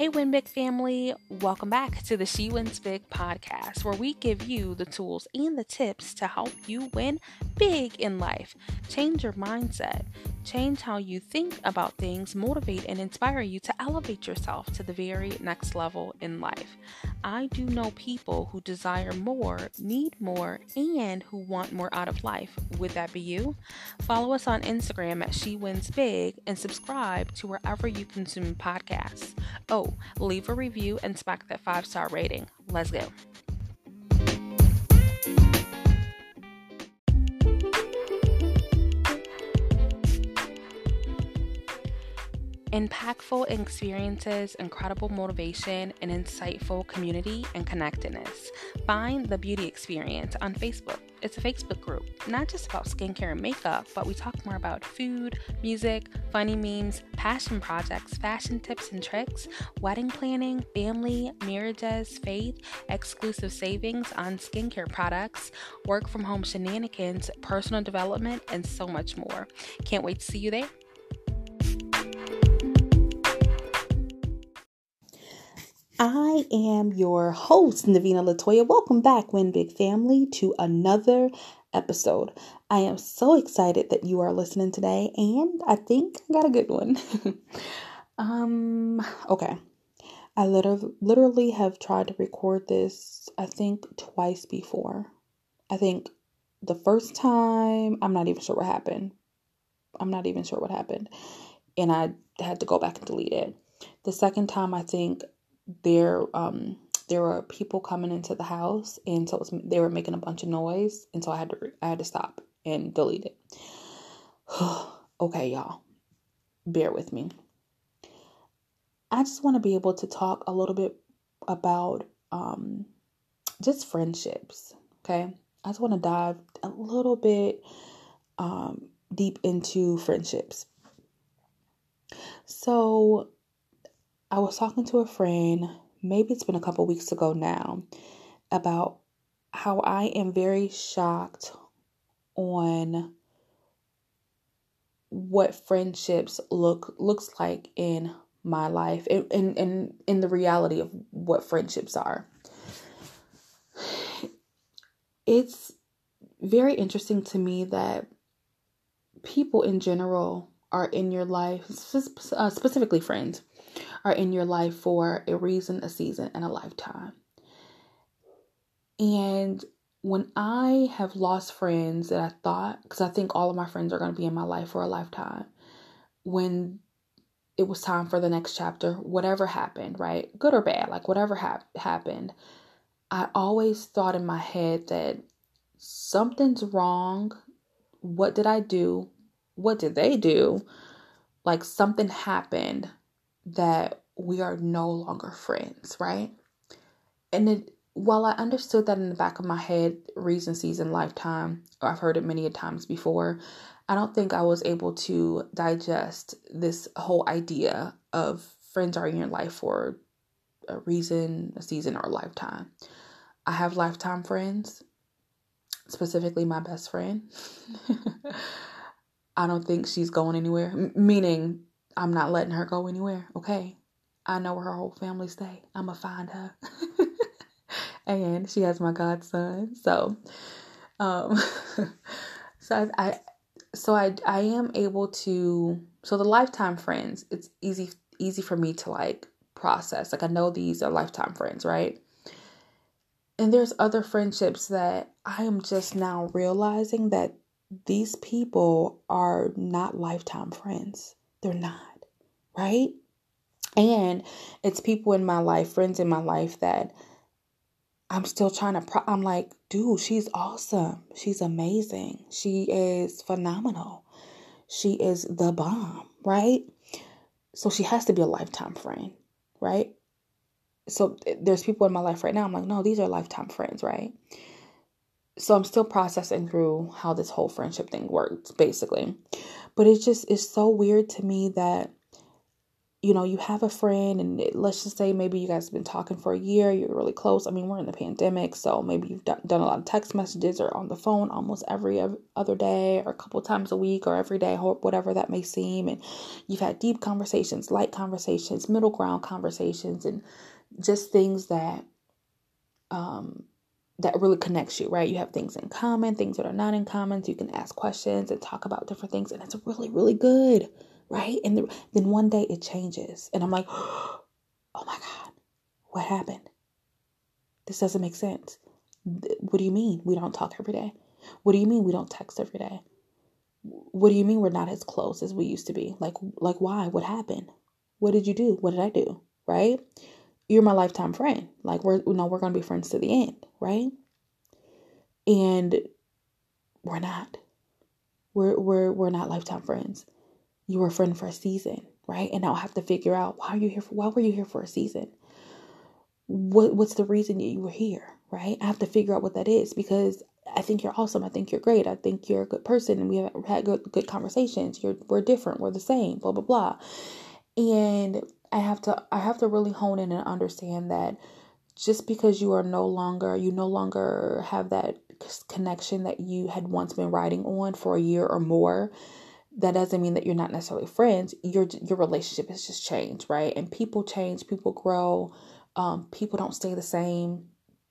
Hey, Win Big family, welcome back to the She Wins Big podcast, where we give you the tools and the tips to help you win big in life. Change your mindset, change how you think about things, motivate and inspire you to elevate yourself to the very next level in life. I do know people who desire more, need more, and who want more out of life. Would that be you? Follow us on Instagram at She Wins Big and subscribe to wherever you consume podcasts. Oh, leave a review and smack that five star rating. Let's go. Impactful experiences, incredible motivation, and insightful community and connectedness. Find the Beauty Experience on Facebook. It's a Facebook group, not just about skincare and makeup, but we talk more about food, music, funny memes, passion projects, fashion tips and tricks, wedding planning, family, marriages, faith, exclusive savings on skincare products, work from home shenanigans, personal development, and so much more. Can't wait to see you there. I am your host, Navina Latoya. Welcome back, Win Big Family, to another episode. I am so excited that you are listening today, and I think I got a good one. um, okay. I literally, literally have tried to record this, I think, twice before. I think the first time, I'm not even sure what happened. I'm not even sure what happened. And I had to go back and delete it. The second time, I think there um there were people coming into the house and so was, they were making a bunch of noise and so I had to I had to stop and delete it. okay, y'all. Bear with me. I just want to be able to talk a little bit about um just friendships, okay? I just want to dive a little bit um deep into friendships. So, I was talking to a friend, maybe it's been a couple weeks ago now, about how I am very shocked on what friendships look looks like in my life and in, in, in the reality of what friendships are. It's very interesting to me that people in general are in your life, uh, specifically friends, are in your life for a reason, a season, and a lifetime. And when I have lost friends that I thought, because I think all of my friends are going to be in my life for a lifetime, when it was time for the next chapter, whatever happened, right? Good or bad, like whatever ha- happened, I always thought in my head that something's wrong. What did I do? What did they do? Like something happened that we are no longer friends, right? And it, while I understood that in the back of my head, reason, season, lifetime, I've heard it many a times before, I don't think I was able to digest this whole idea of friends are in your life for a reason, a season, or a lifetime. I have lifetime friends, specifically my best friend. I don't think she's going anywhere, M- meaning I'm not letting her go anywhere. Okay. I know where her whole family stay. I'ma find her. and she has my godson. So um so I, I so I I am able to so the lifetime friends, it's easy easy for me to like process. Like I know these are lifetime friends, right? And there's other friendships that I am just now realizing that these people are not lifetime friends. They're not, right? And it's people in my life, friends in my life that I'm still trying to, pro- I'm like, dude, she's awesome. She's amazing. She is phenomenal. She is the bomb, right? So she has to be a lifetime friend, right? So eh, there's people in my life right now. I'm like, no, these are lifetime friends, right? So I'm still processing through how this whole friendship thing works, basically. But it's just, it's so weird to me that you know, you have a friend, and let's just say maybe you guys have been talking for a year, you're really close. I mean, we're in the pandemic, so maybe you've done, done a lot of text messages or on the phone almost every other day, or a couple times a week, or every day, whatever that may seem. And you've had deep conversations, light conversations, middle ground conversations, and just things that, um, that really connects you, right? You have things in common, things that are not in common. So you can ask questions and talk about different things, and it's really, really good right? And the, then one day it changes, and I'm like, oh my God, what happened? This doesn't make sense. What do you mean we don't talk every day? What do you mean we don't text every day? What do you mean we're not as close as we used to be? Like, like why? What happened? What did you do? What did I do? Right? You're my lifetime friend. Like we're you know we're gonna be friends to the end, right? And we're not. We're we're we're not lifetime friends you were a friend for a season, right? And now I have to figure out why are you here for why were you here for a season? What what's the reason that you were here, right? I have to figure out what that is because I think you're awesome. I think you're great. I think you're a good person and we have had good good conversations. You're we're different. We're the same, blah blah blah. And I have to I have to really hone in and understand that just because you are no longer you no longer have that connection that you had once been riding on for a year or more that doesn't mean that you're not necessarily friends. Your your relationship has just changed, right? And people change, people grow. Um, people don't stay the same.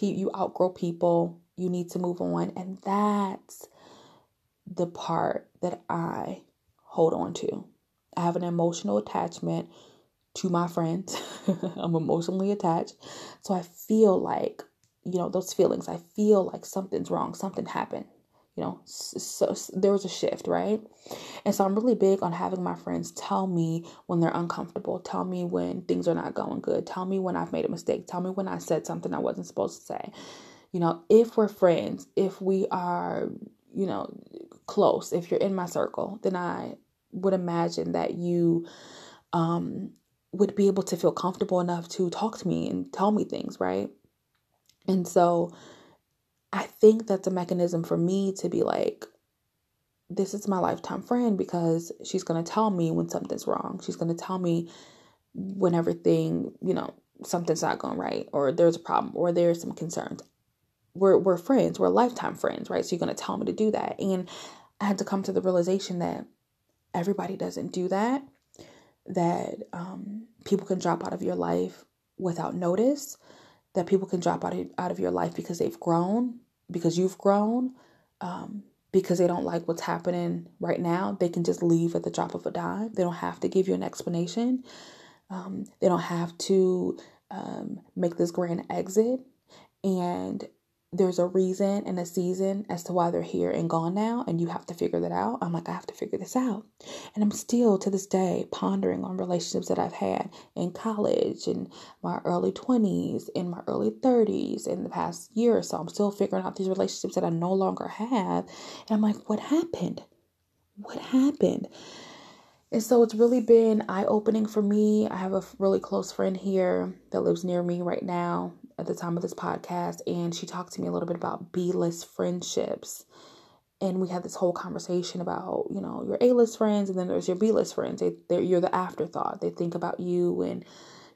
You outgrow people. You need to move on, and that's the part that I hold on to. I have an emotional attachment to my friends. I'm emotionally attached, so I feel like you know those feelings. I feel like something's wrong. Something happened you know so, so, there was a shift right and so i'm really big on having my friends tell me when they're uncomfortable tell me when things are not going good tell me when i've made a mistake tell me when i said something i wasn't supposed to say you know if we're friends if we are you know close if you're in my circle then i would imagine that you um would be able to feel comfortable enough to talk to me and tell me things right and so I think that's a mechanism for me to be like, this is my lifetime friend because she's going to tell me when something's wrong. She's going to tell me when everything, you know, something's not going right or there's a problem or there's some concerns. We're we're friends, we're lifetime friends, right? So you're going to tell me to do that. And I had to come to the realization that everybody doesn't do that. That um, people can drop out of your life without notice that people can drop out of, out of your life because they've grown, because you've grown, um, because they don't like what's happening right now. They can just leave at the drop of a dime. They don't have to give you an explanation. Um, they don't have to um, make this grand exit. And there's a reason and a season as to why they're here and gone now, and you have to figure that out. I'm like, I have to figure this out. And I'm still to this day pondering on relationships that I've had in college, in my early 20s, in my early 30s, in the past year or so. I'm still figuring out these relationships that I no longer have. And I'm like, what happened? What happened? And so it's really been eye opening for me. I have a really close friend here that lives near me right now at the time of this podcast, and she talked to me a little bit about B list friendships. And we had this whole conversation about, you know, your A list friends, and then there's your B list friends. They, you're the afterthought. They think about you when,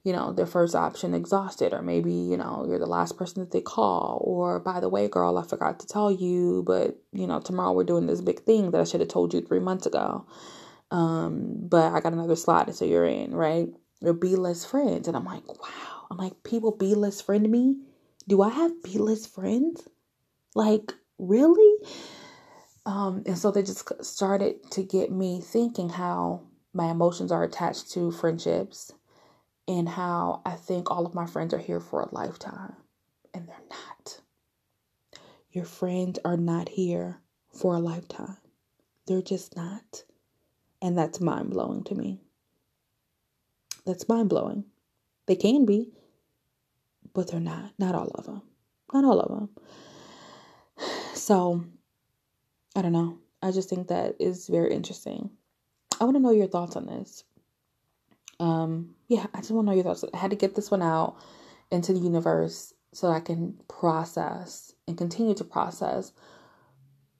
you know, their first option exhausted, or maybe, you know, you're the last person that they call. Or, by the way, girl, I forgot to tell you, but, you know, tomorrow we're doing this big thing that I should have told you three months ago. Um, but I got another slot, so you're in, right? Or B list friends. And I'm like, wow I'm like, people B list friend me? Do I have B list friends? Like, really? Um, and so they just started to get me thinking how my emotions are attached to friendships and how I think all of my friends are here for a lifetime. And they're not. Your friends are not here for a lifetime. They're just not. And that's mind blowing to me. That's mind blowing. They can be, but they're not. Not all of them. Not all of them. So, I don't know. I just think that is very interesting. I want to know your thoughts on this. Um, yeah, I just want to know your thoughts. I had to get this one out into the universe so I can process and continue to process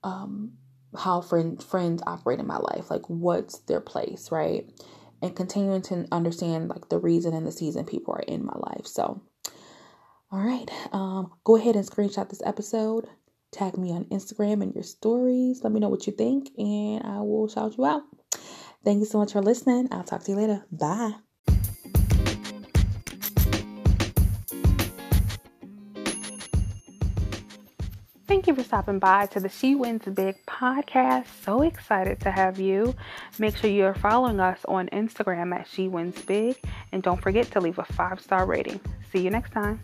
um how friend friends operate in my life. Like what's their place, right? and continuing to understand like the reason and the season people are in my life. So, all right, um, go ahead and screenshot this episode. Tag me on Instagram and your stories. Let me know what you think, and I will shout you out. Thank you so much for listening. I'll talk to you later. Bye. Thank you for stopping by to the She Wins Big podcast. So excited to have you. Make sure you're following us on Instagram at She Wins Big and don't forget to leave a five star rating. See you next time.